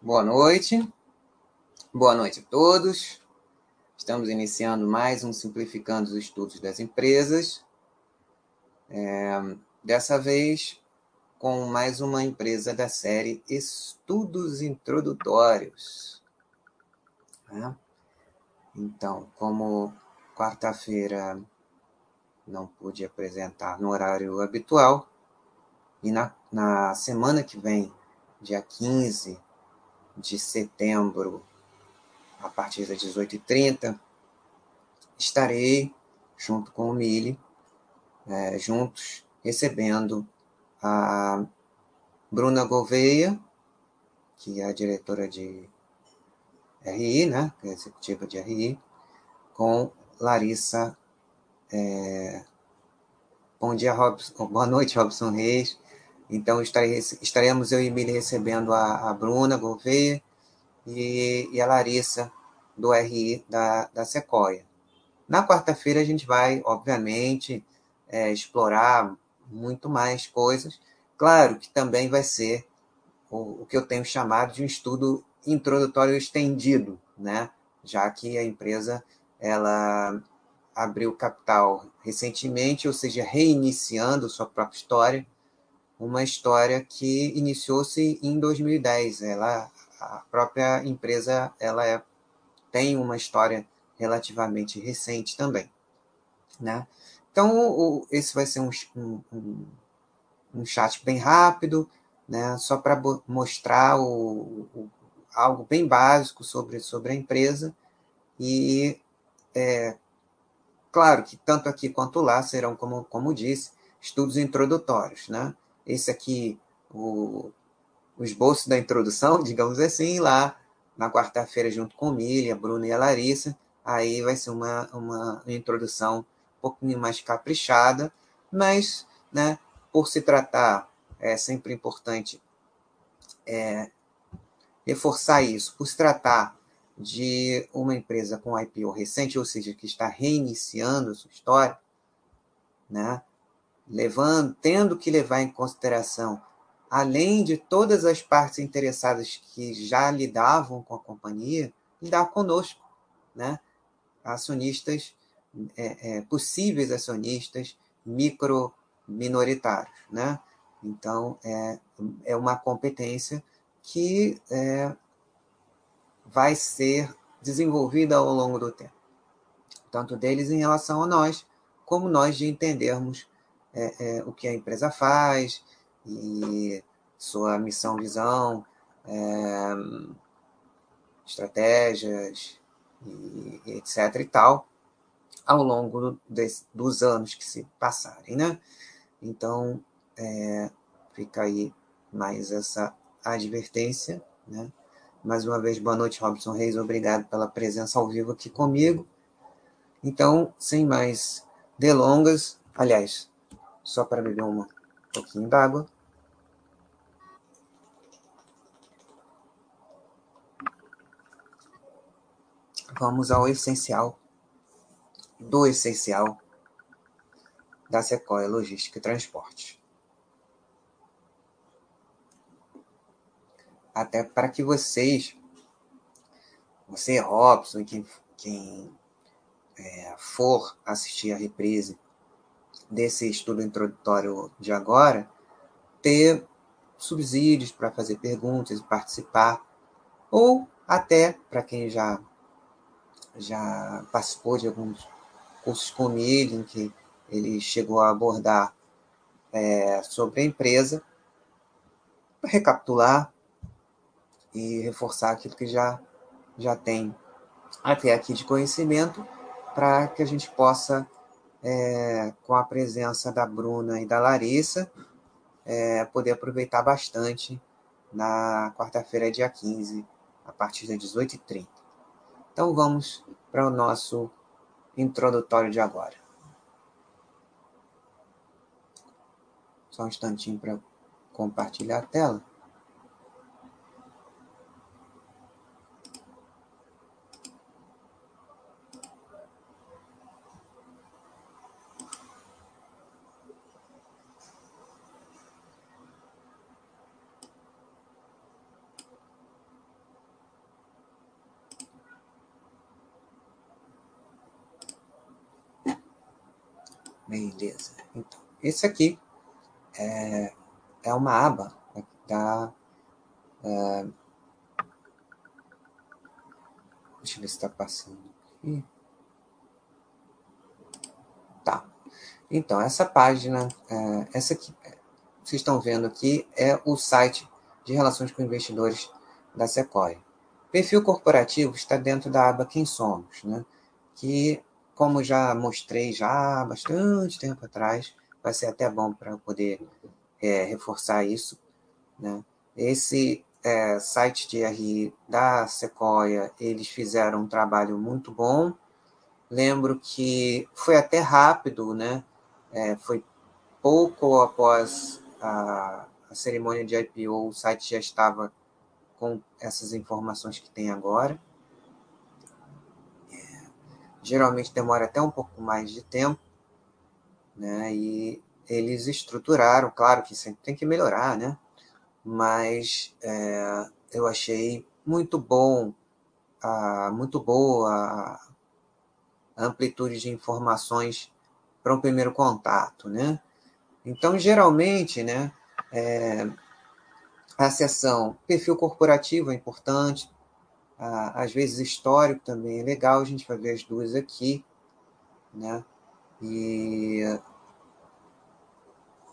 Boa noite. Boa noite a todos. Estamos iniciando mais um Simplificando os Estudos das Empresas. É, dessa vez com mais uma empresa da série Estudos Introdutórios. Né? Então, como quarta-feira não pude apresentar no horário habitual, e na, na semana que vem, dia 15 de setembro, a partir das 18h30, estarei junto com o Mili, é, juntos, recebendo a Bruna Gouveia, que é a diretora de RI, né, é executiva de RI, com Larissa. É... Bom dia, Robson. Boa noite, Robson Reis. Então, estarei, estaremos eu e Emília recebendo a, a Bruna Gouveia e, e, a Larissa do RI da, da Sequoia. Na quarta-feira, a gente vai, obviamente, é, explorar muito mais coisas. Claro que também vai ser o, o que eu tenho chamado de um estudo introdutório estendido, né? já que a empresa ela abriu capital recentemente, ou seja, reiniciando sua própria história, uma história que iniciou-se em 2010. Ela, a própria empresa, ela é, tem uma história relativamente recente também, né? Então, o, esse vai ser um, um, um, chat bem rápido, né? Só para mostrar o, o, algo bem básico sobre, sobre a empresa e é, claro que tanto aqui quanto lá serão, como, como disse, estudos introdutórios, né? Esse aqui, o, o esboço da introdução, digamos assim, lá na quarta-feira, junto com Milha, Bruna e a Larissa, aí vai ser uma, uma introdução um pouquinho mais caprichada, mas, né, por se tratar, é sempre importante é, reforçar isso, por se tratar de uma empresa com IPO recente, ou seja, que está reiniciando sua história, né? Levando, tendo que levar em consideração, além de todas as partes interessadas que já lidavam com a companhia, lidar conosco, né? acionistas, é, é, possíveis acionistas micro minoritários. Né? Então, é, é uma competência que é, vai ser desenvolvida ao longo do tempo, tanto deles em relação a nós, como nós de entendermos é, é, o que a empresa faz e sua missão, visão, é, estratégias, e, e etc. e tal, ao longo dos anos que se passarem, né? Então, é, fica aí mais essa advertência, né? Mais uma vez, boa noite, Robson Reis. Obrigado pela presença ao vivo aqui comigo. Então, sem mais delongas, aliás, só para beber um pouquinho d'água. Vamos ao essencial do essencial da Sequoia Logística e Transporte. até para que vocês, você, Robson, quem, quem é, for assistir a reprise desse estudo introdutório de agora, ter subsídios para fazer perguntas e participar, ou até para quem já, já participou de alguns cursos comigo, em que ele chegou a abordar é, sobre a empresa, recapitular e reforçar aquilo que já, já tem até aqui de conhecimento, para que a gente possa, é, com a presença da Bruna e da Larissa, é, poder aproveitar bastante na quarta-feira, dia 15, a partir das 18h30. Então vamos para o nosso introdutório de agora. Só um instantinho para compartilhar a tela. Beleza. Esse aqui é, é uma aba da. É, deixa eu ver se está passando aqui. Tá. Então, essa página, é, essa aqui, vocês estão vendo aqui, é o site de relações com investidores da Sequoia. Perfil corporativo está dentro da aba Quem Somos, né? que, como já mostrei já há bastante tempo atrás, vai ser até bom para poder é, reforçar isso. Né? Esse é, site de RI da Sequoia, eles fizeram um trabalho muito bom. Lembro que foi até rápido, né? É, foi pouco após a, a cerimônia de IPO, o site já estava com essas informações que tem agora. É, geralmente demora até um pouco mais de tempo, né? E eles estruturaram, claro que sempre tem que melhorar, né? Mas é, eu achei muito bom, a, muito boa a amplitude de informações para um primeiro contato, né? Então, geralmente, né, é, a seção perfil corporativo é importante, às vezes histórico também é legal, a gente vai ver as duas aqui, né? E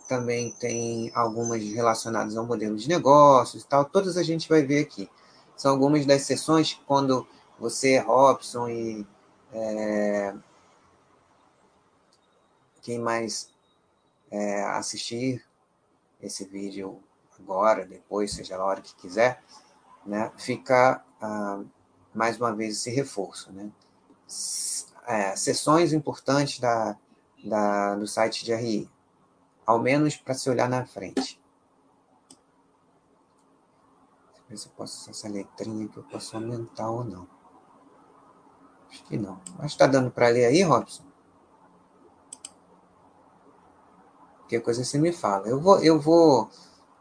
também tem algumas relacionadas ao modelo de negócios e tal, todas a gente vai ver aqui. São algumas das sessões quando você, Robson e é, quem mais é, assistir esse vídeo agora, depois, seja a hora que quiser, né, fica ah, mais uma vez esse reforço. Né? É, sessões importantes da, da, do site de RI, ao menos para se olhar na frente. Deixa eu ver se eu posso essa letrinha que eu posso aumentar ou não. Acho que não. Mas está dando para ler aí, Robson? Qualquer coisa você me fala. Eu vou, eu vou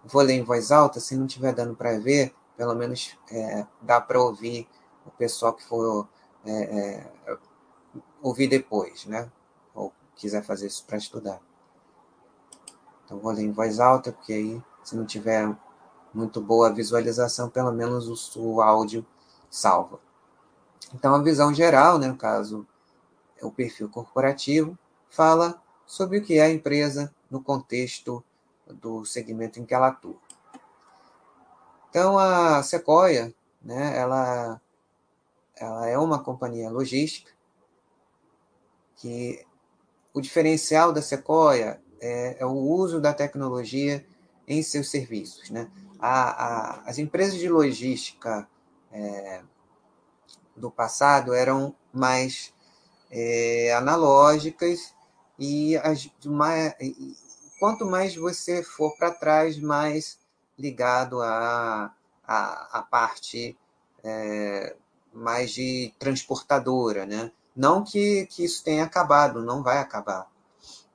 vou ler em voz alta, se não estiver dando para ver, pelo menos é, dá para ouvir o pessoal que for é, é, ouvir depois, né? Ou quiser fazer isso para estudar. Então vou ler em voz alta, porque aí, se não tiver muito boa visualização, pelo menos o, o áudio salva. Então a visão geral, né, no caso, o perfil corporativo, fala sobre o que é a empresa no contexto do segmento em que ela atua. Então, a Sequoia, né, ela, ela é uma companhia logística que o diferencial da Sequoia é, é o uso da tecnologia em seus serviços. Né? A, a, as empresas de logística é, do passado eram mais é, analógicas e as mais, quanto mais você for para trás, mais ligado à a, a, a, parte é, mais de transportadora, né? Não que, que isso tenha acabado, não vai acabar,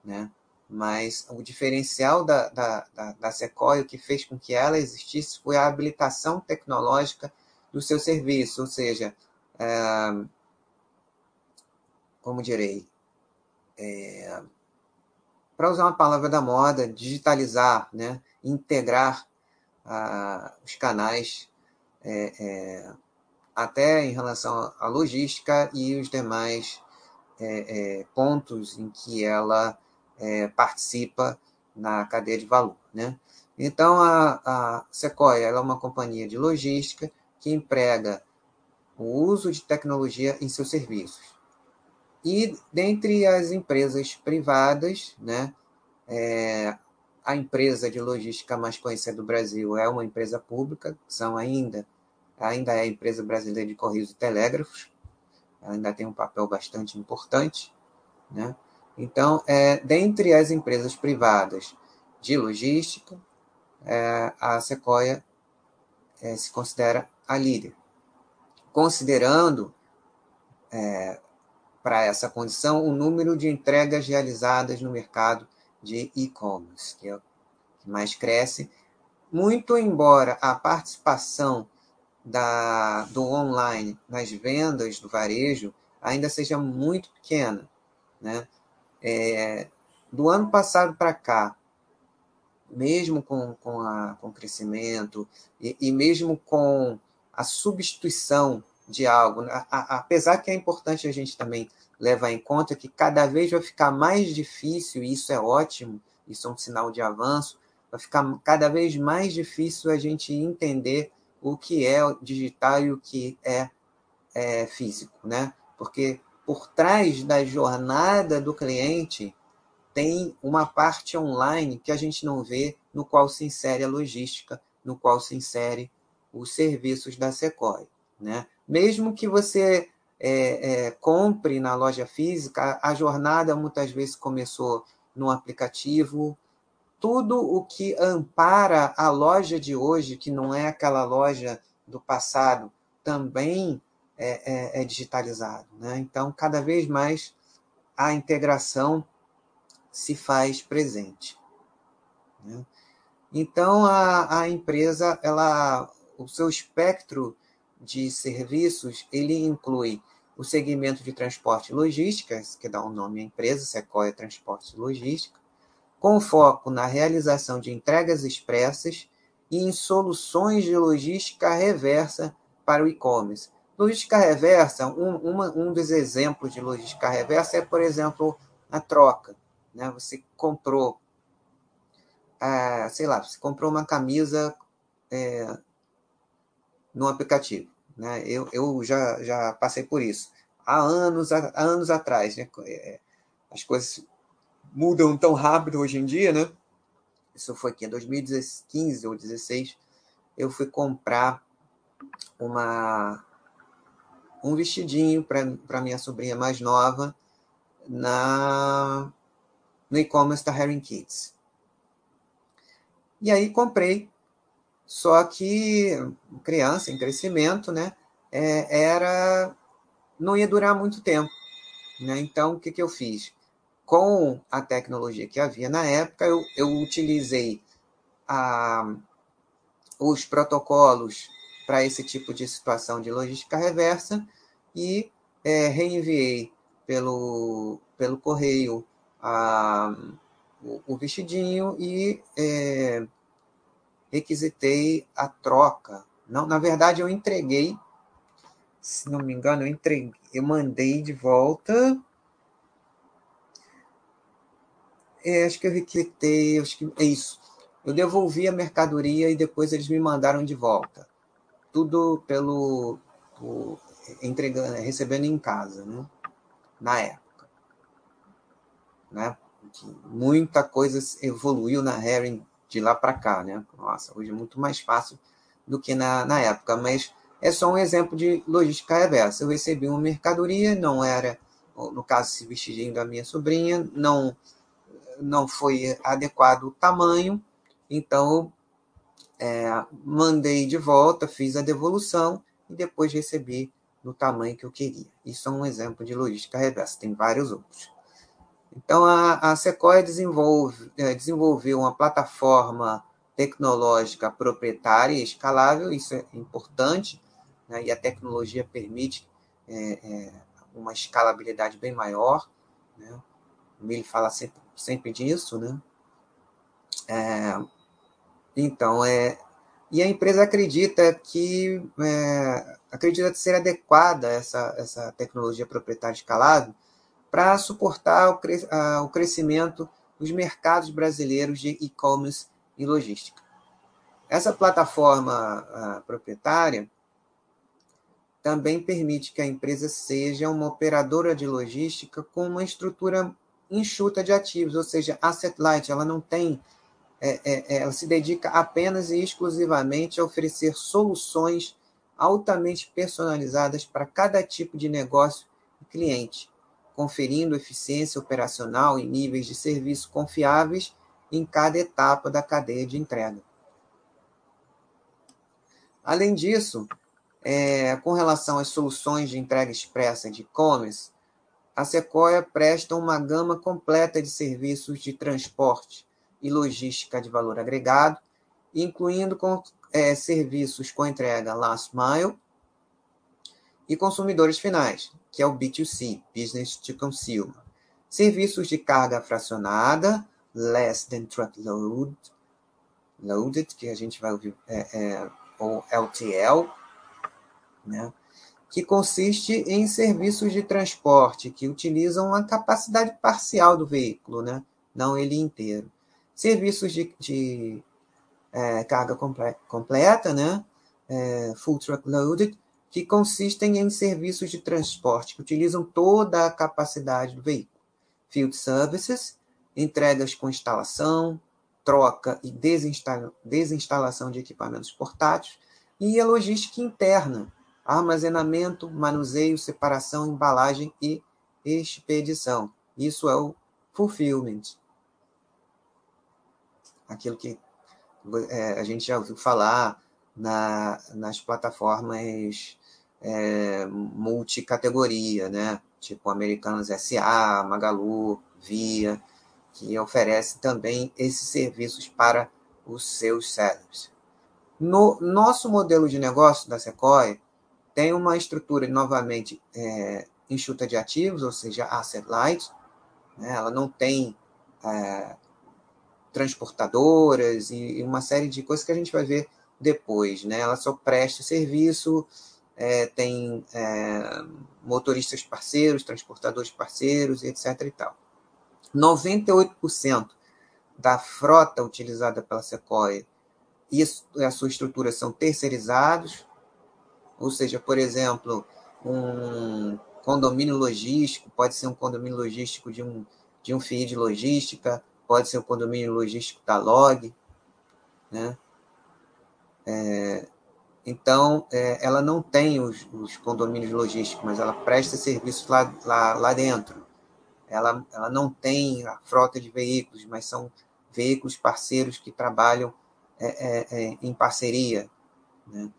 né? Mas o diferencial da, da, da, da Sequoia, o que fez com que ela existisse, foi a habilitação tecnológica do seu serviço, ou seja, é, como direi, é, para usar uma palavra da moda, digitalizar, né? integrar ah, os canais é, é, até em relação à logística e os demais é, é pontos em que ela é, participa na cadeia de valor. Né? Então, a, a Sequoia é uma companhia de logística que emprega o uso de tecnologia em seus serviços. E dentre as empresas privadas, né, é, a empresa de logística mais conhecida do Brasil é uma empresa pública, são ainda, ainda é a empresa brasileira de Correios e Telégrafos, ainda tem um papel bastante importante, né? Então, é, dentre as empresas privadas de logística, é, a Sequoia é, se considera a líder. Considerando é, para essa condição o número de entregas realizadas no mercado de e-commerce, que é o que mais cresce, muito embora a participação da, do online nas vendas do varejo ainda seja muito pequena. Né? É, do ano passado para cá, mesmo com, com, a, com o crescimento e, e mesmo com a substituição de algo, a, a, apesar que é importante a gente também levar em conta que cada vez vai ficar mais difícil, e isso é ótimo, isso é um sinal de avanço, vai ficar cada vez mais difícil a gente entender o que é digital e o que é, é físico, né? Porque por trás da jornada do cliente tem uma parte online que a gente não vê, no qual se insere a logística, no qual se insere os serviços da Sequoia. Né? Mesmo que você é, é, compre na loja física, a jornada muitas vezes começou no aplicativo. Tudo o que ampara a loja de hoje, que não é aquela loja do passado, também é, é, é digitalizado. Né? Então, cada vez mais a integração se faz presente. Né? Então, a, a empresa, ela, o seu espectro de serviços, ele inclui o segmento de transporte e logística, que dá o um nome à empresa, Sequoia Transporte e Logística, com foco na realização de entregas expressas e em soluções de logística reversa para o e-commerce. Logística reversa, um, uma, um dos exemplos de logística reversa é, por exemplo, a troca né? Você comprou, é, sei lá, você comprou uma camisa é, no aplicativo, né? Eu, eu já, já passei por isso. Há anos, há anos atrás, né? É, as coisas mudam tão rápido hoje em dia, né? Isso foi aqui em 2015 ou 2016. Eu fui comprar uma um vestidinho para minha sobrinha mais nova na no e-commerce da Herring Kids. E aí comprei, só que criança em crescimento, né? É, era não ia durar muito tempo, né? Então o que, que eu fiz? Com a tecnologia que havia na época, eu, eu utilizei a, os protocolos para esse tipo de situação de logística reversa e é, reenviei pelo, pelo correio a, o, o vestidinho e é, requisitei a troca. Não, na verdade, eu entreguei, se não me engano, eu entreguei, eu mandei de volta. É, acho que eu requisitei, acho que é isso. Eu devolvi a mercadoria e depois eles me mandaram de volta. Tudo pelo, pelo entregando, recebendo em casa, né? Na época né? Muita coisa evoluiu na Herring de lá para cá, né? Nossa, hoje é muito mais fácil do que na, na época, mas é só um exemplo de logística reversa. Eu recebi uma mercadoria, não era, no caso, esse vestidinho da minha sobrinha, não, não foi adequado o tamanho, então é, mandei de volta, fiz a devolução e depois recebi no tamanho que eu queria. Isso é um exemplo de logística reversa, tem vários outros. Então, a, a Sequoia desenvolve, é, desenvolveu uma plataforma tecnológica proprietária e escalável, isso é importante, né? e a tecnologia permite é, é, uma escalabilidade bem maior. Né? O Mili fala sempre, sempre disso. Né? É, então, é, e a empresa acredita que é, acredita ser adequada essa, essa tecnologia proprietária escalável para suportar o, cre o crescimento dos mercados brasileiros de e-commerce e logística. Essa plataforma proprietária também permite que a empresa seja uma operadora de logística com uma estrutura enxuta de ativos, ou seja, asset light, ela não tem, é, é, é ela se dedica apenas e exclusivamente a oferecer soluções altamente personalizadas para cada tipo de negócio e cliente, conferindo eficiência operacional e níveis de serviço confiáveis em cada etapa da cadeia de entrega. Além disso, é, com relação às soluções de entrega expressa de e-commerce, a Sequoia presta uma gama completa de serviços de transporte e logística de valor agregado, incluindo com, é, serviços com entrega last mile e consumidores finais, que é o B2C, Business to Consumer. Serviços de carga fracionada, less than truckload, loaded, que a gente vai ouvir, é, é, ou LTL, né? Que consiste em serviços de transporte que utilizam a capacidade parcial do veículo, né? não ele inteiro. Serviços de, de é, carga comple completa, né? É, full truckloaded, que consistem em serviços de transporte que utilizam toda a capacidade do veículo. Field services, entregas com instalação, troca e desinstalação de equipamentos portáteis, e a logística interna, armazenamento, manuseio, separação, embalagem e expedição. Isso é o fulfillment. Aquilo que é, a gente já ouviu falar na, nas plataformas é, multicategoria, né? Tipo Americanos SA, Magalu, Via, que oferece também esses serviços para os seus sellers. No nosso modelo de negócio da Sequoia, tem uma estrutura, novamente, é, enxuta de ativos, ou seja, asset light. Né? Ela não tem é, transportadoras e, e, uma série de coisas que a gente vai ver depois. Né? Ela só presta serviço, é, tem é, motoristas parceiros, transportadores parceiros, etc. E tal. 98% da frota utilizada pela Sequoia e a sua estrutura são terceirizados, ou seja, por exemplo, um condomínio logístico pode ser um condomínio logístico de um, de um FII de logística, pode ser um condomínio logístico da Log, né? É, então, é, ela não tem os, os, condomínios logísticos, mas ela presta serviços lá, lá, lá dentro. Ela, ela não tem a frota de veículos, mas são veículos parceiros que trabalham é, é, é em parceria. Né?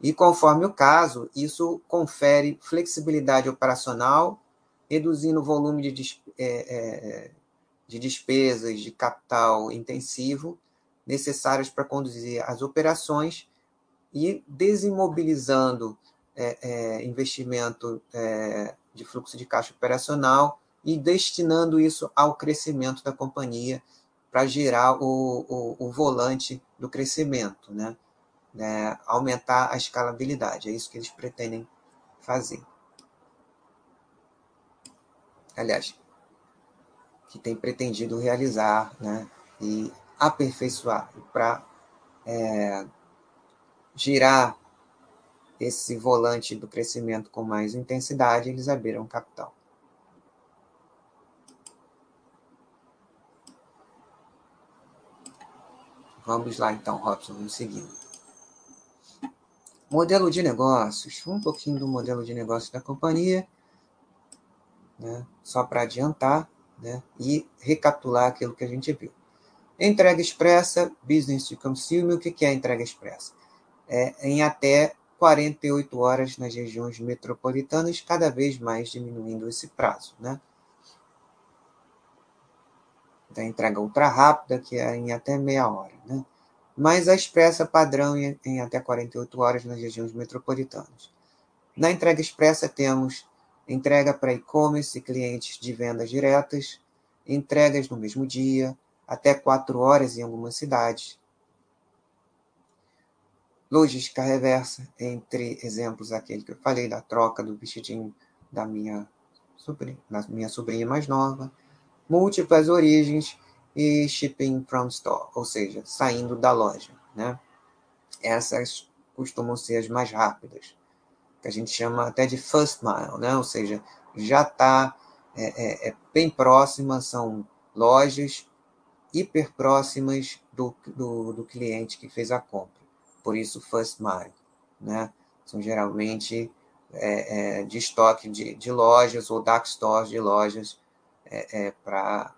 E conforme o caso, isso confere flexibilidade operacional, reduzindo o volume de, é, é, de despesas de capital intensivo necessárias para conduzir as operações e desimobilizando é, é, investimento é, de fluxo de caixa operacional e destinando isso ao crescimento da companhia para gerar o, o, o volante do crescimento, né? Né, aumentar a escalabilidade. É isso que eles pretendem fazer. Aliás, que tem pretendido realizar né, e aperfeiçoar para é, girar esse volante do crescimento com mais intensidade, eles abriram capital. Vamos lá então, Robson, vamos seguindo. Modelo de negócios, um pouquinho do modelo de negócio da companhia, né? só para adiantar né? e recapitular aquilo que a gente viu. Entrega expressa, business to consumer, o que é entrega expressa? É em até 48 horas nas regiões metropolitanas, cada vez mais diminuindo esse prazo. Né? Da entrega ultra rápida, que é em até meia hora. Né? Mas a expressa padrão em, até 48 horas nas regiões metropolitanas. Na entrega expressa temos entrega para e-commerce e clientes de vendas diretas, entregas no mesmo dia, até 4 horas em algumas cidades. Logística reversa, entre exemplos aquele que eu falei da troca do vestidinho da minha sobrinha, da minha sobrinha mais nova, múltiplas origens e shipping from store, ou seja, saindo da loja. Né? Essas costumam ser as mais rápidas, que a gente chama até de first mile, né? ou seja, já está é, é, é bem próxima, são lojas hiper próximas do, do, do, cliente que fez a compra. Por isso, first mile. Né? São geralmente é, é de estoque de, de lojas ou dark stores de lojas é, é para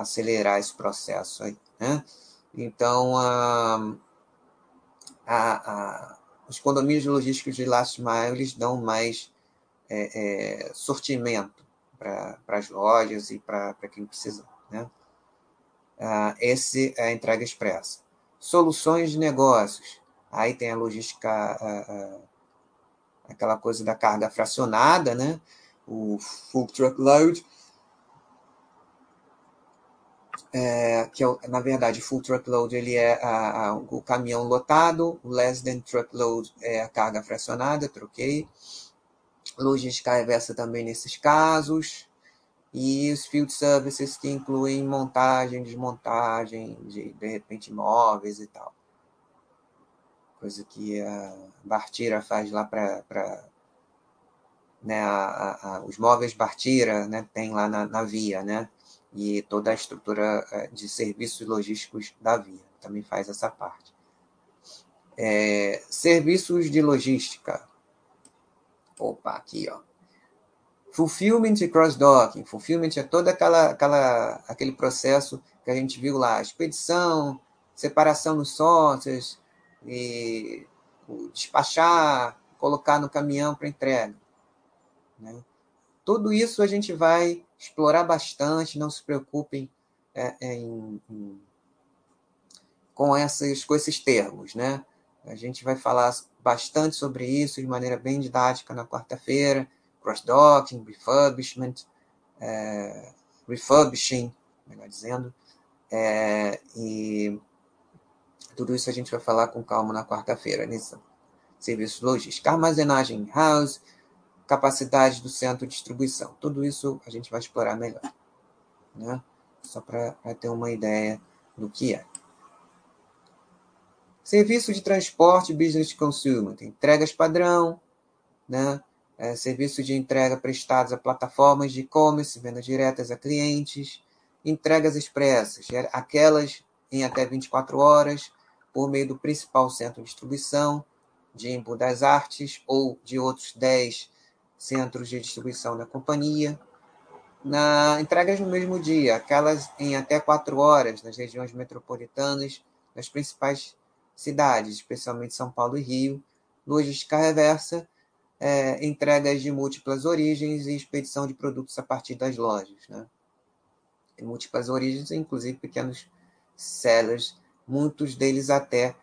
acelerar esse processo aí, né? Então, a, a, a, os condomínios logísticos de last mile eles dão mais é, é, sortimento para as lojas e para quem precisa, né? Ah, esse é a entrega expressa. Soluções de negócios. Aí tem a logística, a, a, aquela coisa da carga fracionada, né? O full truckload, é, que é, na verdade, full truckload ele é a, a, o caminhão lotado, less than truckload é a carga fracionada, troquei. Logística reversa também nesses casos. E os field services que incluem montagem, desmontagem, de, de repente móveis e tal. Coisa que a Bartira faz lá para né, os móveis Bartira, né, tem lá na, na via, né? E toda a estrutura eh, de serviços logísticos da Via também faz essa parte. É, serviços de logística. Opa, aqui, ó. Fulfillment e cross-docking. Fulfillment é todo aquela, aquela, aquele processo que a gente viu lá. Expedição, separação nos sócios, e despachar, colocar no caminhão para entrega. Né? Tudo isso a gente vai explorar bastante, não se preocupem é, é, em, em, com, essas, com esses termos. Né? A gente vai falar bastante sobre isso de maneira bem didática na quarta-feira, cross-docking, refurbishment, é, refurbishing, melhor dizendo, é, e tudo isso a gente vai falar com calma na quarta-feira, nesse serviço logístico. Armazenagem house, capacidade do centro de distribuição. Tudo isso a gente vai explorar melhor, né? Só para ter uma ideia do que é. Serviço de transporte business consumer, tem entregas padrão, né? É, serviço de entrega prestados a plataformas de e-commerce, vendas diretas a clientes, entregas expressas, aquelas em até 24 horas, por meio do principal centro de distribuição, de Embu das Artes ou de outros 10 centros de distribuição da companhia. Na entregas no mesmo dia, aquelas em até quatro horas nas regiões metropolitanas das principais cidades, especialmente São Paulo e Rio. Logística reversa, é, entregas de múltiplas origens e expedição de produtos a partir das lojas. Né? Em múltiplas origens, inclusive pequenos sellers, muitos deles até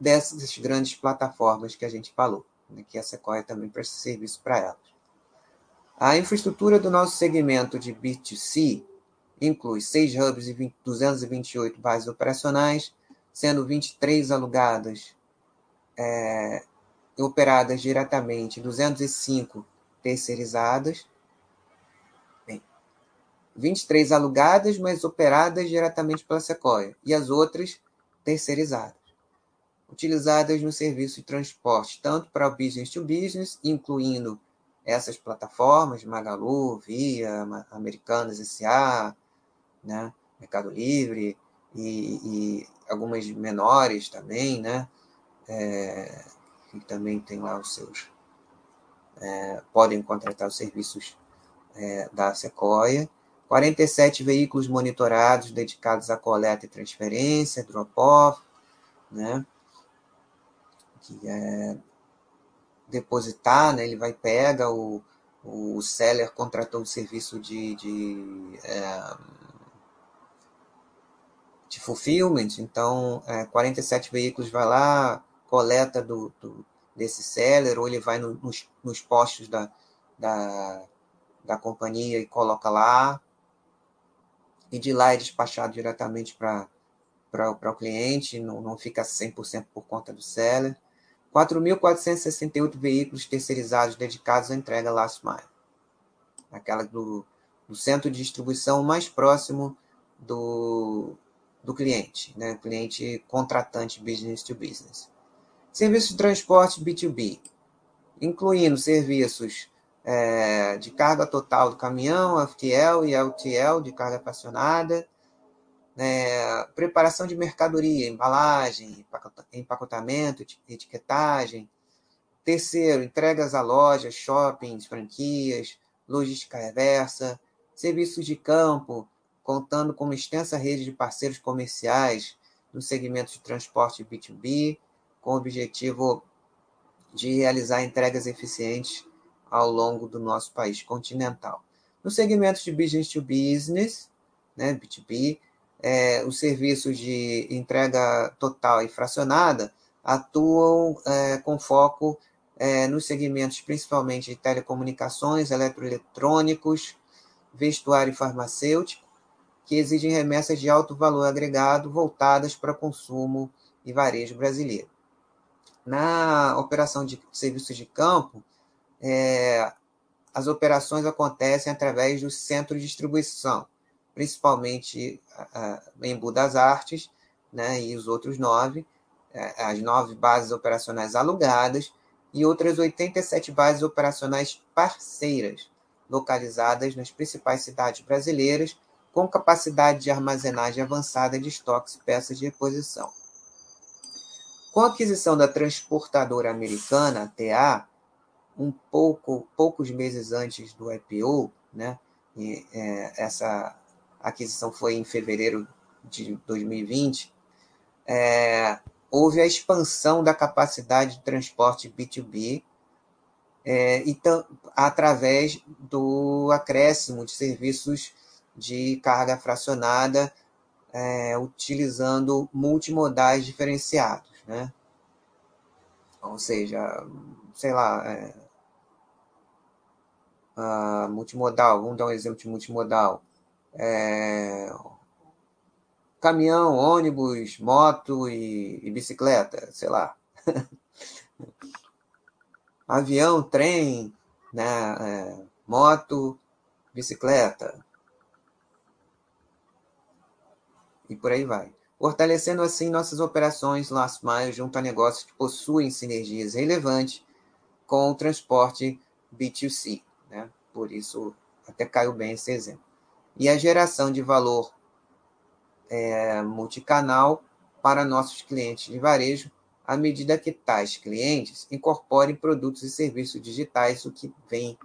dessas grandes plataformas que a gente falou né, que a Sequoia também presta serviço para elas. A infraestrutura do nosso segmento de B2C inclui seis hubs e 20, 228 bases operacionais, sendo 23 alugadas é, operadas diretamente, 205 terceirizadas. Bem, 23 alugadas, mas operadas diretamente pela Sequoia, e as outras terceirizadas utilizadas no serviço de transporte, tanto para o business to business, incluindo essas plataformas, Magalu, Via, Americanas S.A., né, Mercado Livre, e, e, algumas menores também, né, é, que também tem lá os seus, é, podem contratar os serviços é, da Sequoia, 47 veículos monitorados dedicados à coleta e transferência, drop-off, né, que é depositar, né? ele vai pega o, o seller contratou um serviço de, de, é, de fulfillment, então é, 47 veículos vai lá, coleta do, do, desse seller, ou ele vai no, nos, nos postos da, da, da companhia e coloca lá, e de lá é despachado diretamente para o cliente, não, não fica 100% por conta do seller. 4.468 veículos terceirizados dedicados à entrega last mile. Aquela do, do centro de distribuição mais próximo do, do cliente, né? cliente contratante business to business. Serviços de transporte B2B, incluindo serviços é, de carga total do caminhão, FTL e LTL de carga apaixonada, né, preparação de mercadoria, embalagem, empacotamento, etiquetagem. Terceiro, entregas a lojas, shoppings, franquias, logística reversa, serviços de campo, contando com uma extensa rede de parceiros comerciais no segmento de transporte B2B, com o objetivo de realizar entregas eficientes ao longo do nosso país continental. No segmento de business to business, né, B2B, é, os serviços de entrega total e fracionada atuam é, com foco é, nos segmentos principalmente de telecomunicações, eletroeletrônicos, vestuário e farmacêutico, que exigem remessas de alto valor agregado voltadas para consumo e varejo brasileiro. Na operação de serviços de campo, é, as operações acontecem através do centro de distribuição, principalmente a, a Embu das Artes né, e os outros nove, é, as nove bases operacionais alugadas e outras 87 bases operacionais parceiras, localizadas nas principais cidades brasileiras, com capacidade de armazenagem avançada de estoques e peças de reposição. Com a aquisição da transportadora americana, a TA, um pouco, poucos meses antes do IPO, né? E, é, essa aquisição foi em fevereiro de 2020, é, houve a expansão da capacidade de transporte B2B é, e através do acréscimo de serviços de carga fracionada é, utilizando multimodais diferenciados, né? Ou seja, sei lá, é, multimodal, vamos dar um exemplo de multimodal. É, caminhão, ônibus, moto e, e bicicleta, sei lá. Avião, trem, né, é, moto, bicicleta. E por aí vai. Fortalecendo assim nossas operações last mile junto a negócios que possuem sinergias relevantes com o transporte B2C. Né? Por isso, até caiu bem esse exemplo. E a geração de valor é, multicanal para nossos clientes de varejo, à medida que tais clientes incorporem produtos e serviços digitais, o que vem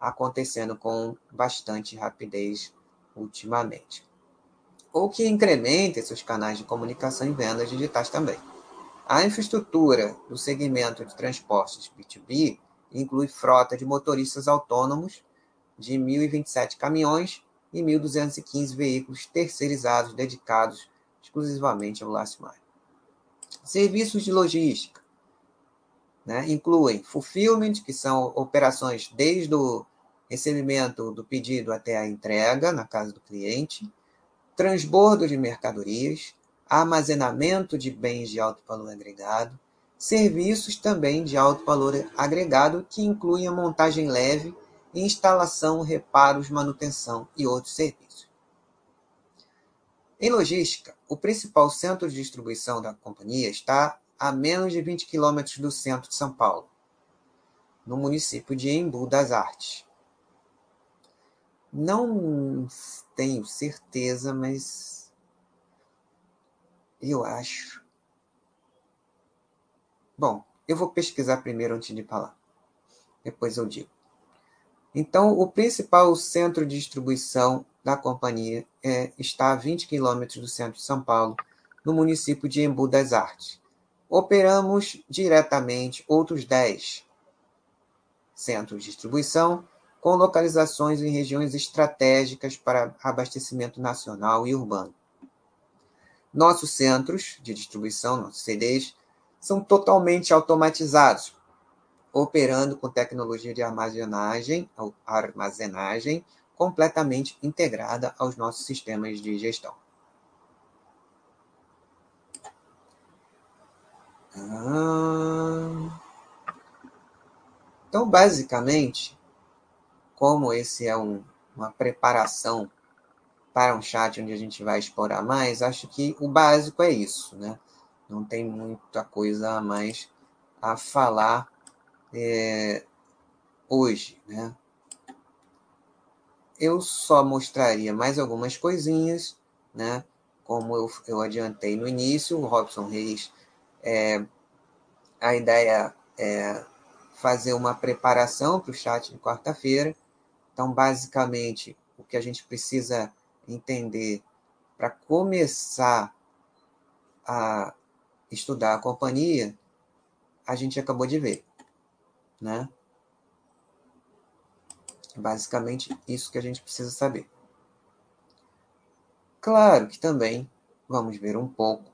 acontecendo com bastante rapidez ultimamente. Ou que incrementem seus canais de comunicação e vendas digitais também. A infraestrutura do segmento de transportes B2B inclui frota de motoristas autônomos de 1.027 caminhões e 1.215 veículos terceirizados dedicados exclusivamente ao last mile. Serviços de logística né, incluem fulfillment, que são operações desde o recebimento do pedido até a entrega na casa do cliente, transbordo de mercadorias, armazenamento de bens de alto valor agregado, serviços também de alto valor agregado, que incluem a montagem leve instalação, reparos, manutenção e outros serviços. Em logística, o principal centro de distribuição da companhia está a menos de 20 quilômetros do centro de São Paulo, no município de Embu das Artes. Não tenho certeza, mas eu acho. Bom, eu vou pesquisar primeiro antes de falar. Depois eu digo. Então, o principal centro de distribuição da companhia é, está a 20 quilômetros do centro de São Paulo, no município de Embu das Artes. Operamos diretamente outros 10 centros de distribuição, com localizações em regiões estratégicas para abastecimento nacional e urbano. Nossos centros de distribuição, nossos CDs, são totalmente automatizados, operando com tecnologia de armazenagem, armazenagem completamente integrada aos nossos sistemas de gestão. Ah. Então, basicamente, como esse é um, uma preparação para um chat onde a gente vai explorar mais, acho que o básico é isso, né? Não tem muita coisa a mais a falar é, hoje, né? Eu só mostraria mais algumas coisinhas, né? Como eu, eu adiantei no início, o Robson Reis, é, a ideia é fazer uma preparação para o chat de quarta-feira. Então, basicamente, o que a gente precisa entender para começar a estudar a companhia, a gente acabou de ver né? Basicamente, isso que a gente precisa saber. Claro que também vamos ver um pouco,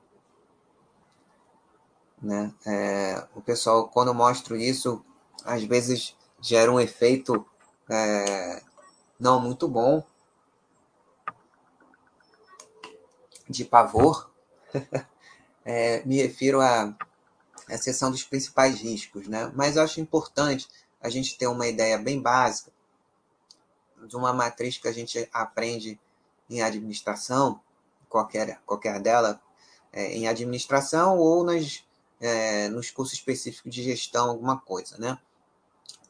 né? É, o pessoal, quando eu mostro isso, às vezes gera um efeito é, não muito bom, de pavor, é, me refiro à, à seção dos principais riscos, né? Mas eu acho importante a gente ter uma ideia bem básica de uma matriz que a gente aprende em administração, qualquer, qualquer dela, é, em administração ou nas, é, nos cursos específicos de gestão, alguma coisa, né?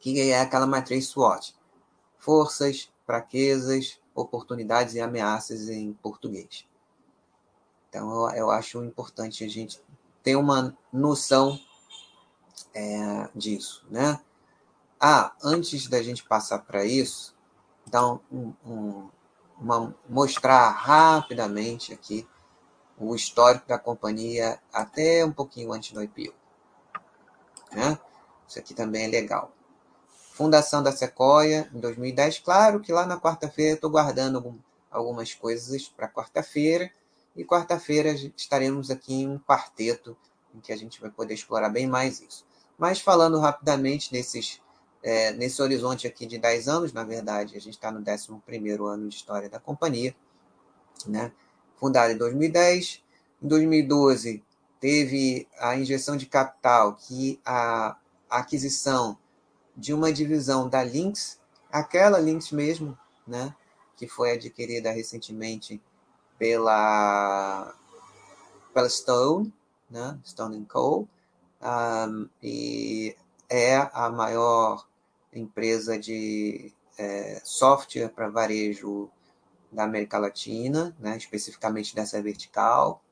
Que é aquela matriz SWOT. Forças, fraquezas, oportunidades e ameaças em português. Então, eu, eu acho importante a gente ter uma noção é, disso, né? Ah, antes da gente passar para isso, então, um, um, uma, mostrar rapidamente aqui o histórico da companhia até um pouquinho antes do IPO. Né? Isso aqui também é legal. Fundação da Sequoia em 2010. Claro que lá na quarta-feira estou guardando algumas coisas para quarta-feira. E quarta-feira estaremos aqui em um quarteto em que a gente vai poder explorar bem mais isso. Mas falando rapidamente nesses, é, nesse horizonte aqui de 10 anos, na verdade, a gente está no 11 ano de história da companhia. Né? fundada em 2010. Em 2012, teve a injeção de capital, que a aquisição de uma divisão da Lynx, aquela Lynx mesmo, né, que foi adquirida recentemente pela, pela Stone, né, Stone Co. Um, e é a maior empresa de é, software para varejo da América Latina, né, especificamente dessa vertical.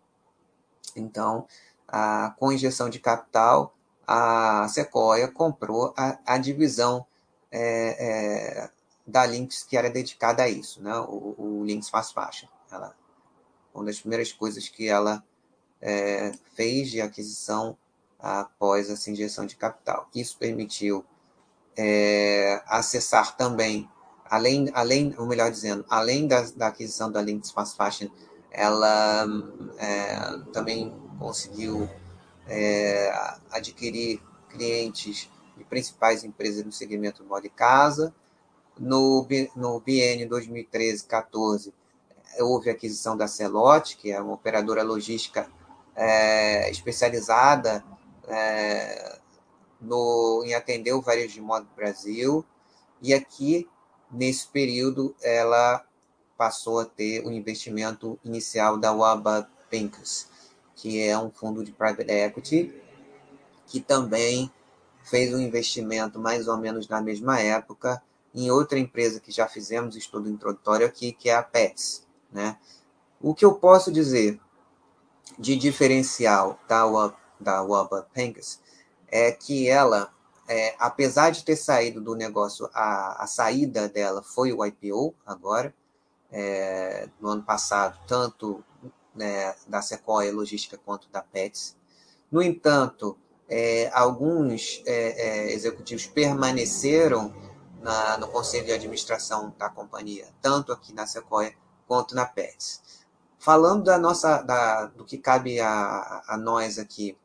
Então, a, com injeção de capital, a Sequoia comprou a, a divisão é, é, da Lynx que era dedicada a isso, né, o, o Lynx Fast Fashion. Ela, uma das primeiras coisas que ela é, fez de aquisição após essa injeção de capital. Isso permitiu é, acessar também além, além, ou melhor dizendo, além da, da aquisição da Lynx Fast Fashion, ela é, também conseguiu é, adquirir clientes de principais empresas do segmento moda e casa. No, no biênio 2013-14, houve a aquisição da Celote, que é uma operadora logística é, especializada é, no, em atender o varejo de moda do Brasil. E aqui Nesse período, ela passou a ter o investimento inicial da Waba Pincus, que é um fundo de private equity, que também fez um investimento mais ou menos na mesma época em outra empresa que já fizemos estudo introdutório aqui, que é a Pets. Né? O que eu posso dizer de diferencial da Waba, da Pincus é que ela é, apesar de ter saído do negócio, a, a saída dela foi o IPO agora, é, no ano passado, tanto né, da Sequoia Logística quanto da Pets. No entanto, é, alguns é, é, executivos permaneceram na, no conselho de administração da companhia, tanto aqui na Sequoia quanto na Pets. Falando da nossa, da, do que cabe a, a nós aqui,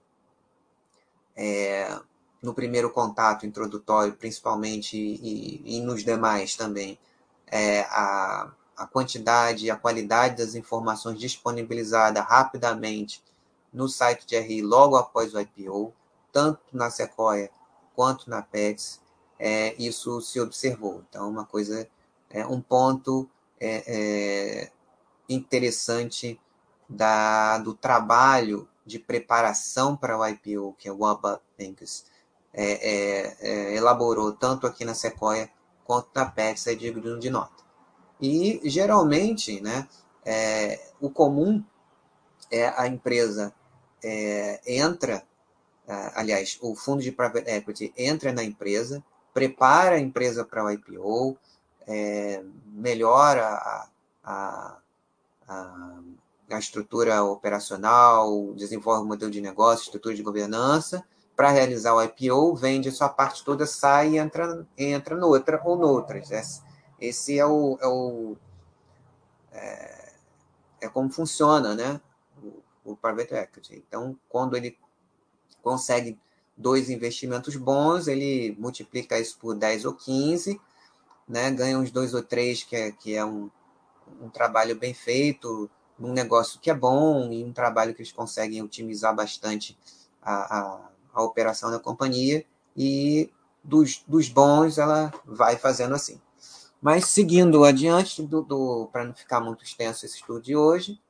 é, no primeiro contato introdutório, principalmente, e, e nos demais também, é, a, a quantidade e a qualidade das informações disponibilizadas rapidamente no site de RI logo após o IPO, tanto na Sequoia quanto na PETS, é, isso se observou. Então, uma coisa, é, um ponto é, é, interessante da, do trabalho de preparação para o IPO, que o Waba Bankers, é, é, é, elaborou tanto aqui na Sequoia quanto na PETS é digno de nota. E, geralmente, né, é, o comum é a empresa entra, aliás, o fundo de private equity entra na empresa, prepara a empresa para o IPO, melhora a, a, a, a estrutura operacional, desenvolve um modelo de negócio, estrutura de governança, para realizar o IPO, vende a sua parte toda, sai e entra, entra noutra ou noutras. Esse é o, é, o, é, é como funciona né? o, o private equity. Então, quando ele consegue dois investimentos bons, ele multiplica isso por 10 ou 15, né? ganha uns dois ou três, que é, que é um, um trabalho bem feito, um negócio que é bom e um trabalho que eles conseguem otimizar bastante a, a, a operação da companhia e dos, dos bons ela vai fazendo assim. Mas seguindo adiante, do, do para não ficar muito extenso esse estudo de hoje,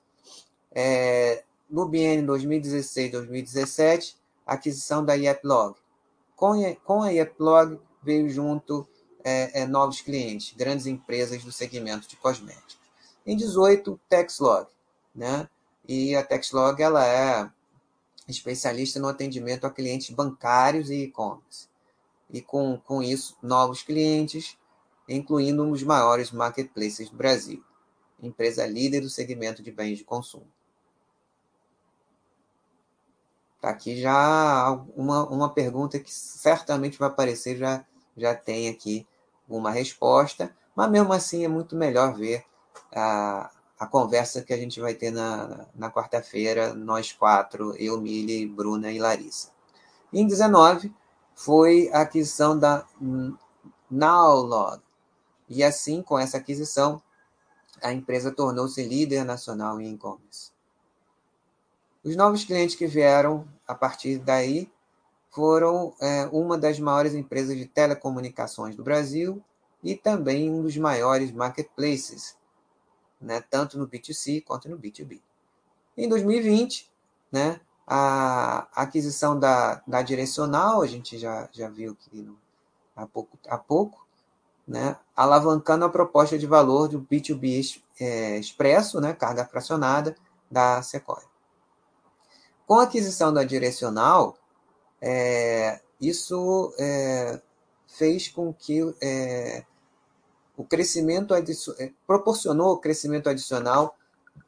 é, no biênio 2016-2017, aquisição da IEPLog. Com, com a IEPLog veio junto é, é, novos clientes, grandes empresas do segmento de cosméticos. Em 18, Texlog, né? E a Texlog ela é especialista no atendimento a clientes bancários e e-commerce. E com, com isso, novos clientes, incluindo um dos maiores marketplaces do Brasil, empresa líder do segmento de bens de consumo. Tá aqui já uma, uma pergunta que certamente vai aparecer, já, já tem aqui uma resposta, mas mesmo assim é muito melhor ver a, a conversa que a gente vai ter na, na quarta-feira, nós quatro, eu, Mili, Bruna e Larissa. Em 19, foi a aquisição da Nowlog. E assim, com essa aquisição, a empresa tornou-se líder nacional em e-commerce. Os novos clientes que vieram a partir daí foram é, uma das maiores empresas de telecomunicações do Brasil e também um dos maiores marketplaces, né, tanto no B2C quanto no B2B. Em 2020, né, a aquisição da, da direcional, a gente já, já viu que há pouco, há pouco né, alavancando a proposta de valor do B2B é, expresso, né, carga fracionada, da Sequoia. Com a aquisição da Direcional, é, isso é, fez com que é, o crescimento é, proporcionou o crescimento adicional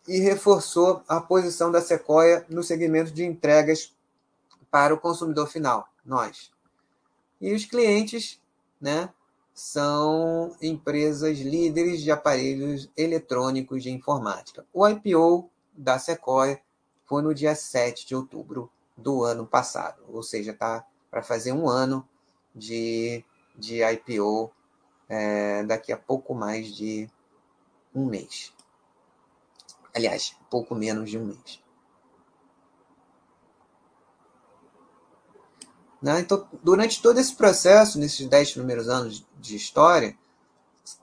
e reforçou a posição da Sequoia no segmento de entregas para o consumidor final, nós. E os clientes, né, são empresas líderes de aparelhos eletrônicos de informática. O IPO da Sequoia foi no dia 7 de outubro do ano passado, ou seja, está para fazer um ano de, de IPO é, daqui a pouco mais de um mês. Aliás, pouco menos de um mês. Né? Então, durante todo esse processo, nesses dez primeiros anos de história,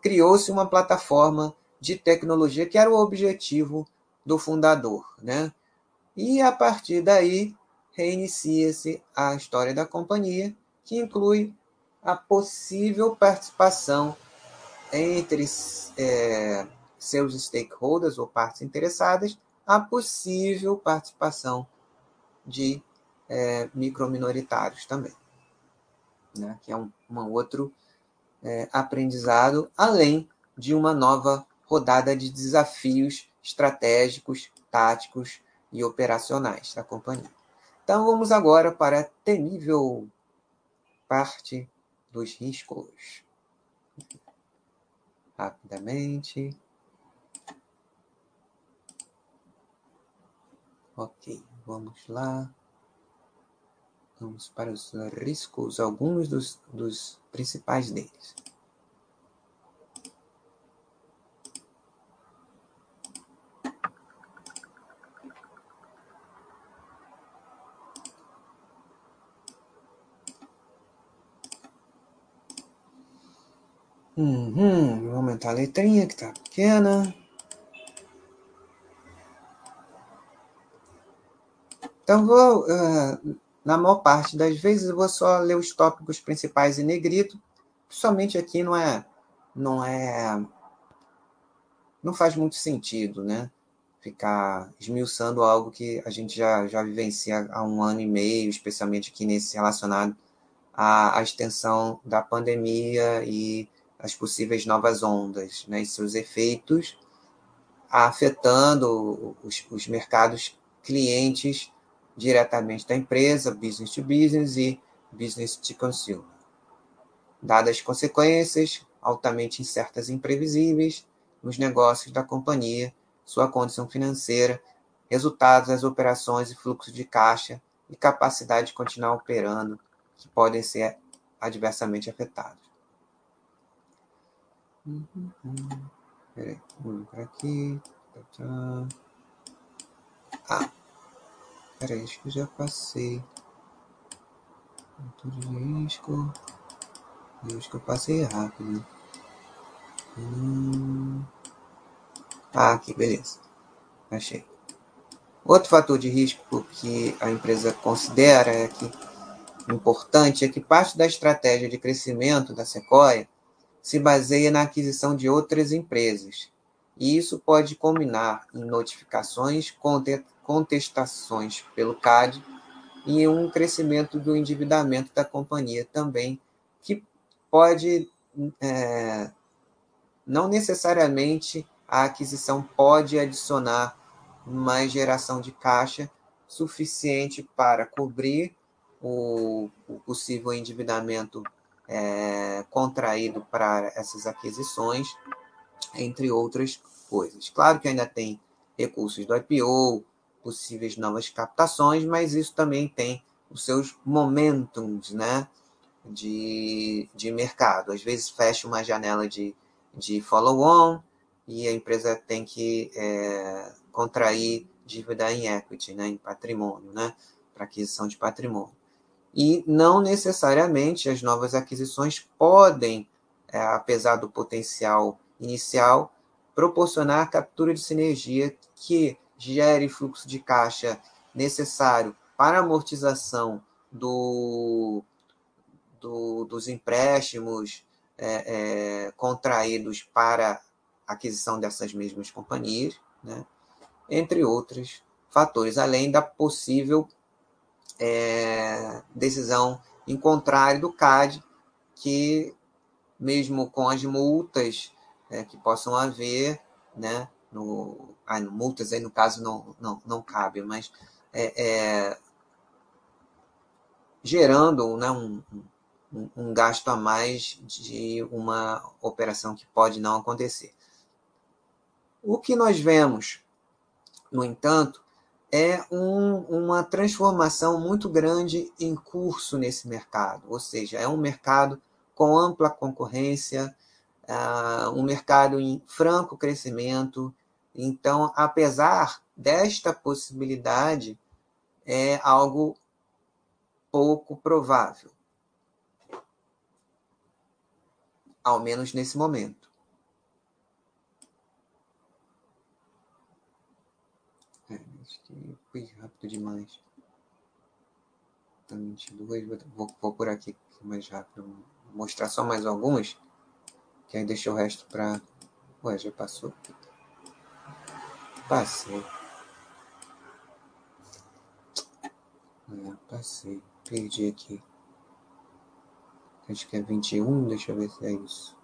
criou-se uma plataforma de tecnologia que era o objetivo do fundador, né? E a partir daí reinicia-se a história da companhia, que inclui a possível participação entre é, seus stakeholders ou partes interessadas, a possível participação de é, microminoritários também, né? que é um, um outro é, aprendizado, além de uma nova rodada de desafios estratégicos, táticos e operacionais da companhia. Então vamos agora para a temível parte dos riscos. Rapidamente. Ok, vamos lá. Vamos para os riscos, alguns dos, dos principais deles. Uhum, vou aumentar a letrinha que está pequena. Então, vou, uh, na maior parte das vezes, eu vou só ler os tópicos principais em negrito. Somente aqui não é, não é, não faz muito sentido, né? Ficar esmiuçando algo que a gente já, já vivencia há um ano e meio, especialmente aqui nesse relacionado à, à extensão da pandemia e as possíveis novas ondas né, e seus efeitos, afetando os, os mercados clientes diretamente da empresa, business to business e business to consumer. Dadas as consequências altamente incertas e imprevisíveis nos negócios da companhia, sua condição financeira, resultados das operações e fluxo de caixa e capacidade de continuar operando, que podem ser adversamente afetados. Uhum. Peraí, vamos para aqui. Tá, tá. Ah, peraí, acho que já passei. Tudo de risco. Eu acho que eu passei rápido. Hum... Ah, aqui, beleza. Achei. Outro fator de risco que a empresa considera é que importante é que parte da estratégia de crescimento da Sequoia se baseia na aquisição de outras empresas. E isso pode combinar em notificações, contestações pelo CAD e um crescimento do endividamento da companhia também, que pode, é, não necessariamente a aquisição pode adicionar mais geração de caixa suficiente para cobrir o, o possível endividamento é, contraído para essas aquisições, entre outras coisas. Claro que ainda tem recursos do IPO, possíveis novas captações, mas isso também tem os seus momentums né, de, de mercado. Às vezes fecha uma janela de, de follow-on e a empresa tem que é, contrair dívida em equity, né, em patrimônio, né, para aquisição de patrimônio. E não necessariamente as novas aquisições podem, é, apesar do potencial inicial, proporcionar a captura de sinergia que gere fluxo de caixa necessário para a amortização do, do, dos empréstimos é, é, contraídos para aquisição dessas mesmas companhias, né? entre outros fatores, além da possível é, decisão em contrário do CAD, que mesmo com as multas é, que possam haver, né, no, ah, multas aí no caso não, não, não cabe, mas é, é, gerando né, um, um, um gasto a mais de uma operação que pode não acontecer. O que nós vemos, no entanto, é um, uma transformação muito grande em curso nesse mercado, ou seja, é um mercado com ampla concorrência, uh, um mercado em franco crescimento. Então, apesar desta possibilidade, é algo pouco provável, ao menos nesse momento. Fui rápido demais. Tá 22, vou, vou por aqui mais rápido. Vou mostrar só mais algumas, que aí deixa o resto pra. Ué, já passou? Passei. É, passei. Perdi aqui. Acho que é 21, deixa eu ver se é isso.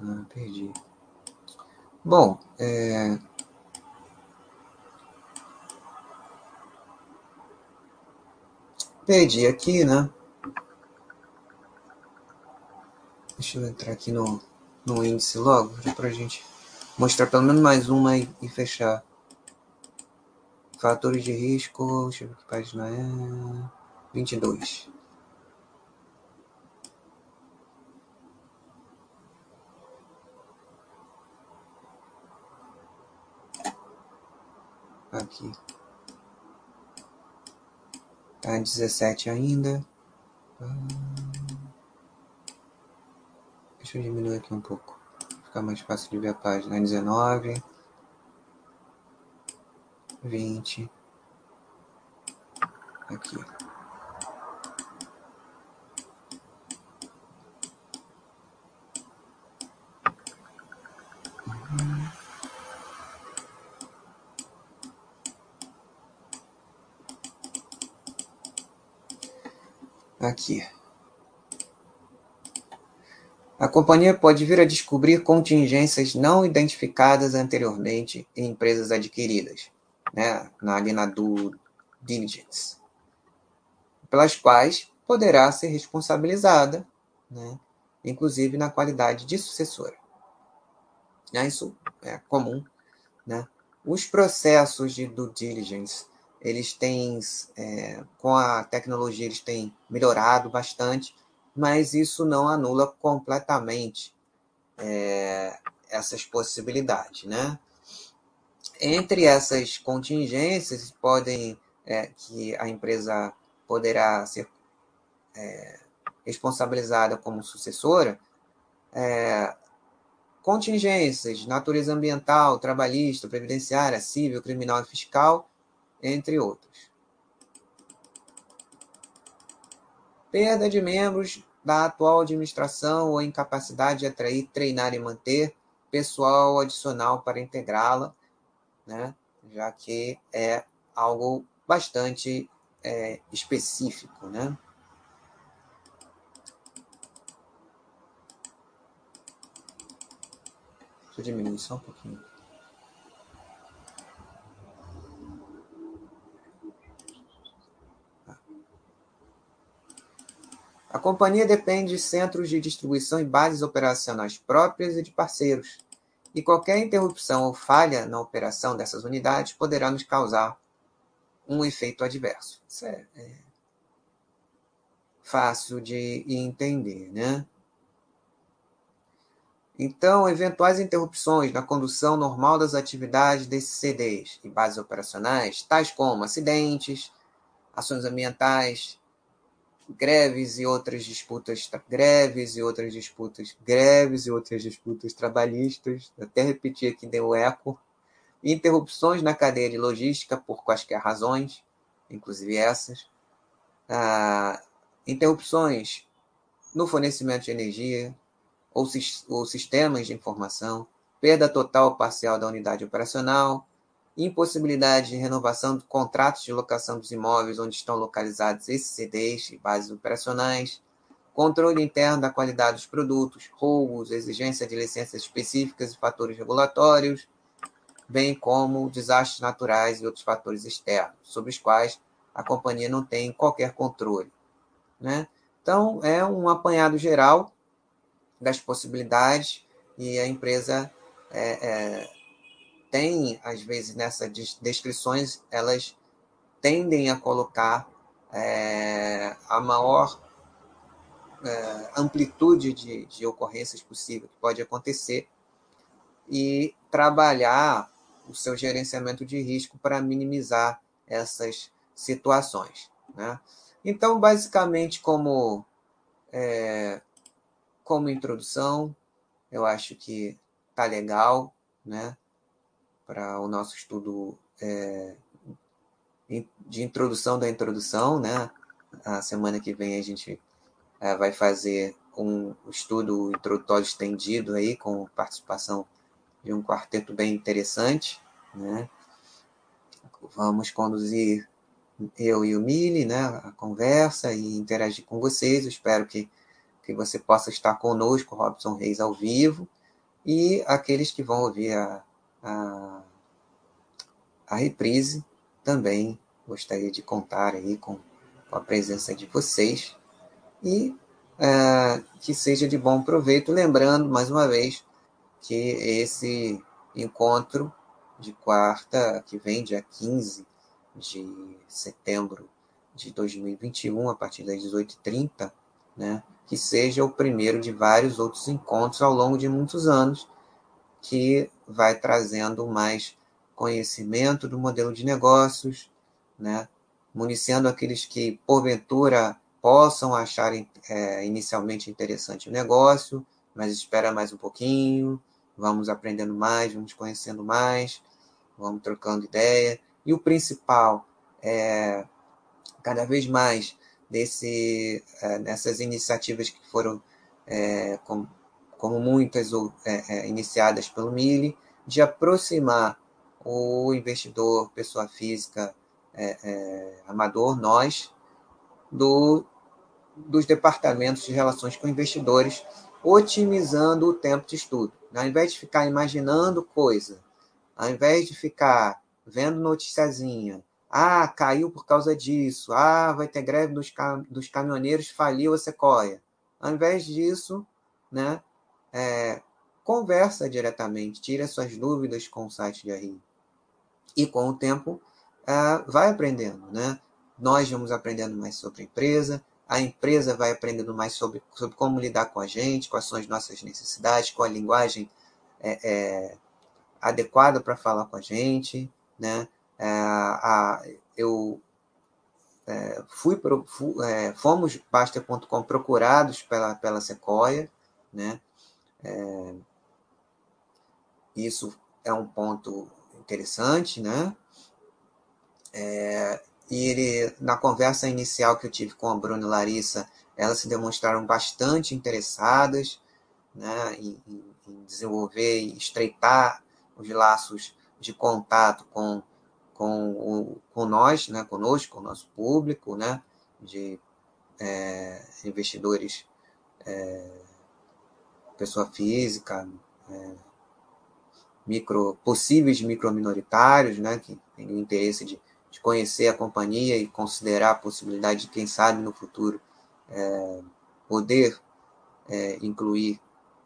Ah, perdi. Bom, é... perdi aqui, né? Deixa eu entrar aqui no, no índice logo, para a gente mostrar pelo menos mais uma e, e fechar. Fatores de risco, deixa eu ver que página é. 22. Aqui. Tá 17 ainda. Deixa eu diminuir aqui um pouco. Ficar mais fácil de ver a página. 19. 20. Aqui. Aqui. A companhia pode vir a descobrir contingências não identificadas anteriormente em empresas adquiridas, né, na linha do diligence, pelas quais poderá ser responsabilizada, né, inclusive na qualidade de sucessora. Isso é comum. Né? Os processos de due diligence eles têm, é, com a tecnologia, eles têm melhorado bastante, mas isso não anula completamente é, essas possibilidades, né? Entre essas contingências podem é, que a empresa poderá ser é, responsabilizada como sucessora, é, contingências, natureza ambiental, trabalhista, previdenciária, civil, criminal e fiscal, entre outros. Perda de membros da atual administração ou incapacidade de atrair, treinar e manter pessoal adicional para integrá-la, né? já que é algo bastante é, específico. Né? Deixa eu diminuir só um pouquinho. A companhia depende de centros de distribuição e bases operacionais próprias e de parceiros, e qualquer interrupção ou falha na operação dessas unidades poderá nos causar um efeito adverso. Isso é, é fácil de entender, né? Então, eventuais interrupções na condução normal das atividades desses CDs e bases operacionais, tais como acidentes, ações ambientais, greves e outras disputas, greves e outras disputas, greves e outras disputas trabalhistas, até repetir aqui deu eco, interrupções na cadeia de logística por quaisquer razões, inclusive essas, ah, interrupções no fornecimento de energia ou, ou sistemas de informação, perda total ou parcial da unidade operacional, impossibilidade de renovação de contratos de locação dos imóveis onde estão localizados esses CDs e bases operacionais, controle interno da qualidade dos produtos, roubos, exigência de licenças específicas e fatores regulatórios, bem como desastres naturais e outros fatores externos, sobre os quais a companhia não tem qualquer controle. Né? Então, é um apanhado geral das possibilidades e a empresa é, é, tem, às vezes, nessas descrições, elas tendem a colocar é, a maior é, amplitude de, de ocorrências possível que pode acontecer e trabalhar o seu gerenciamento de risco para minimizar essas situações. Né? Então, basicamente, como, é, como introdução, eu acho que tá legal, né? Para o nosso estudo é, de introdução da introdução, né? A semana que vem a gente é, vai fazer um estudo introdutório estendido aí com participação de um quarteto bem interessante, né? Vamos conduzir eu e o Mili, né, a conversa e interagir com vocês. Eu espero que, que você possa estar conosco, Robson Reis, ao vivo, e aqueles que vão ouvir a, a, a reprise, também gostaria de contar aí com, com a presença de vocês e é, que seja de bom proveito. Lembrando, mais uma vez, que esse encontro de quarta, que vem dia 15 de setembro de 2021, a partir das 18h30, né, que seja o primeiro de vários outros encontros ao longo de muitos anos, que vai trazendo mais conhecimento do modelo de negócios, né? municiando aqueles que, porventura, possam achar é, inicialmente interessante o negócio, mas espera mais um pouquinho, vamos aprendendo mais, vamos conhecendo mais, vamos trocando ideia. E o principal é, cada vez mais, desse, é, nessas iniciativas que foram, é, como muitas é, é, iniciadas pelo Mili, de aproximar o investidor, pessoa física, é, é, amador, nós, do, dos departamentos de relações com investidores, otimizando o tempo de estudo. Ao invés de ficar imaginando coisa, ao invés de ficar vendo noticiazinha, ah, caiu por causa disso. Ah, vai ter greve dos, cam dos caminhoneiros, faliu a Sequoia. Ao invés disso, né, é, conversa diretamente, tira suas dúvidas com o site de RI. E com o tempo, uh, vai aprendendo. Né? Nós vamos aprendendo mais sobre a empresa, a empresa vai aprendendo mais sobre, sobre como lidar com a gente, quais são as nossas necessidades, qual a linguagem é, é, adequada para falar com a gente, né? É, a, eu é, fui, pro, é, fomos Baster.com procurados pela, pela Sequoia, né? É, isso é um ponto interessante, né? É, e ele, na conversa inicial que eu tive com a Bruna e Larissa, elas se demonstraram bastante interessadas né, em, em desenvolver e estreitar os laços de contato com, com, o, com nós, né, conosco, com o nosso público, né, de é, investidores, é, pessoa física, é, micro, possíveis microminoritários, né, que têm o interesse de de conhecer a companhia e considerar a possibilidade de, quem sabe, no futuro, é, poder é, incluir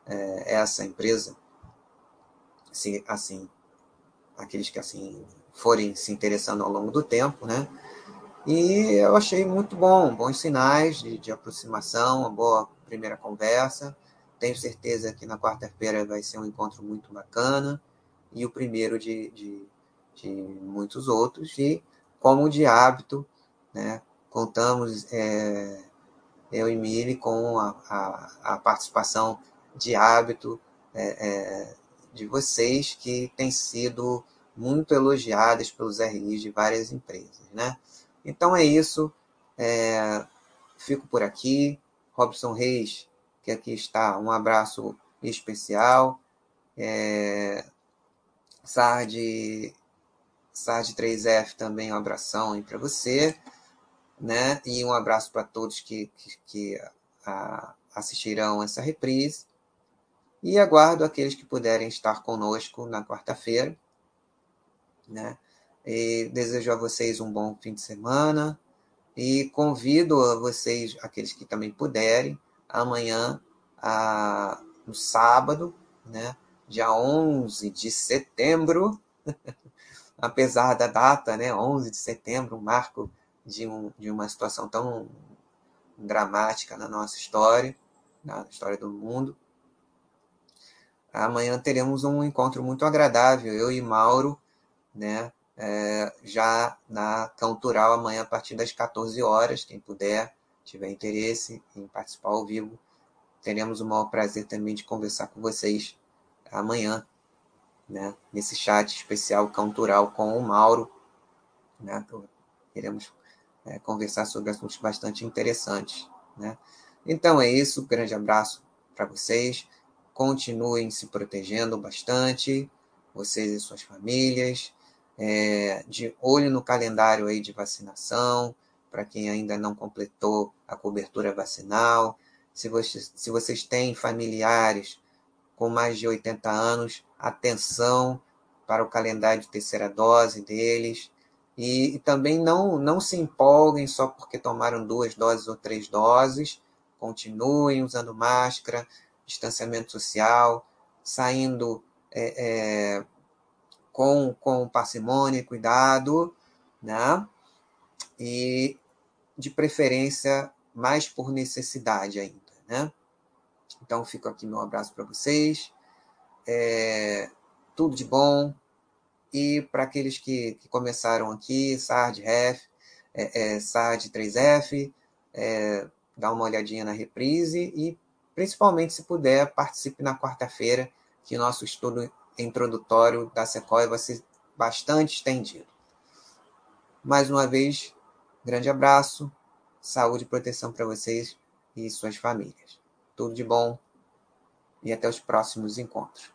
é, essa empresa, se assim, aqueles que assim forem se interessando ao longo do tempo, né? E eu achei muito bom, bons sinais de, de aproximação, uma boa primeira conversa. Tenho certeza que na quarta-feira vai ser um encontro muito bacana e o primeiro de, de, de muitos outros. E como de hábito, né, contamos, é, eu e Mili, com a, a, a participação de hábito é, é, de vocês, que tem sido muito elogiadas pelos RIs de várias empresas. Né? Então é isso, é, fico por aqui. Robson Reis, que aqui está, um abraço especial. É, Sardi SARD 3F também um abração para você, né? E um abraço para todos que, que, que a, assistirão essa reprise. E aguardo aqueles que puderem estar conosco na quarta-feira, né? E desejo a vocês um bom fim de semana e convido a vocês, aqueles que também puderem, amanhã, no sábado, né? Dia 11 de setembro, apesar da data, né, 11 de setembro, um marco de, um, de uma situação tão dramática na nossa história, na história do mundo. Amanhã teremos um encontro muito agradável, eu e Mauro, né, é, já na Cultural amanhã a partir das 14 horas, quem puder, tiver interesse em participar ao vivo, teremos o maior prazer também de conversar com vocês amanhã né, nesse chat especial cultural com o Mauro. Né, queremos é, conversar sobre assuntos bastante interessantes. Né? Então é isso, grande abraço para vocês. Continuem se protegendo bastante, vocês e suas famílias. É, de olho no calendário aí de vacinação, para quem ainda não completou a cobertura vacinal. Se vocês, se vocês têm familiares com mais de 80 anos, atenção para o calendário de terceira dose deles. E, e, também não, não se empolguem só porque tomaram duas doses ou três doses. Continuem usando máscara, distanciamento social, saindo é, é, com, com parcimônia e cuidado, né? E de preferência mais por necessidade ainda, né? Então, fico aqui meu abraço para vocês. É, tudo de bom. E para aqueles que, que, começaram aqui, SARD, REF, é, é, SARD 3F, é, dá uma olhadinha na reprise e, principalmente, se puder, participe na quarta-feira, que nosso estudo introdutório da Sequoia vai ser bastante estendido. Mais uma vez, grande abraço, saúde e proteção para vocês e suas famílias. Tudo de bom e até os próximos encontros.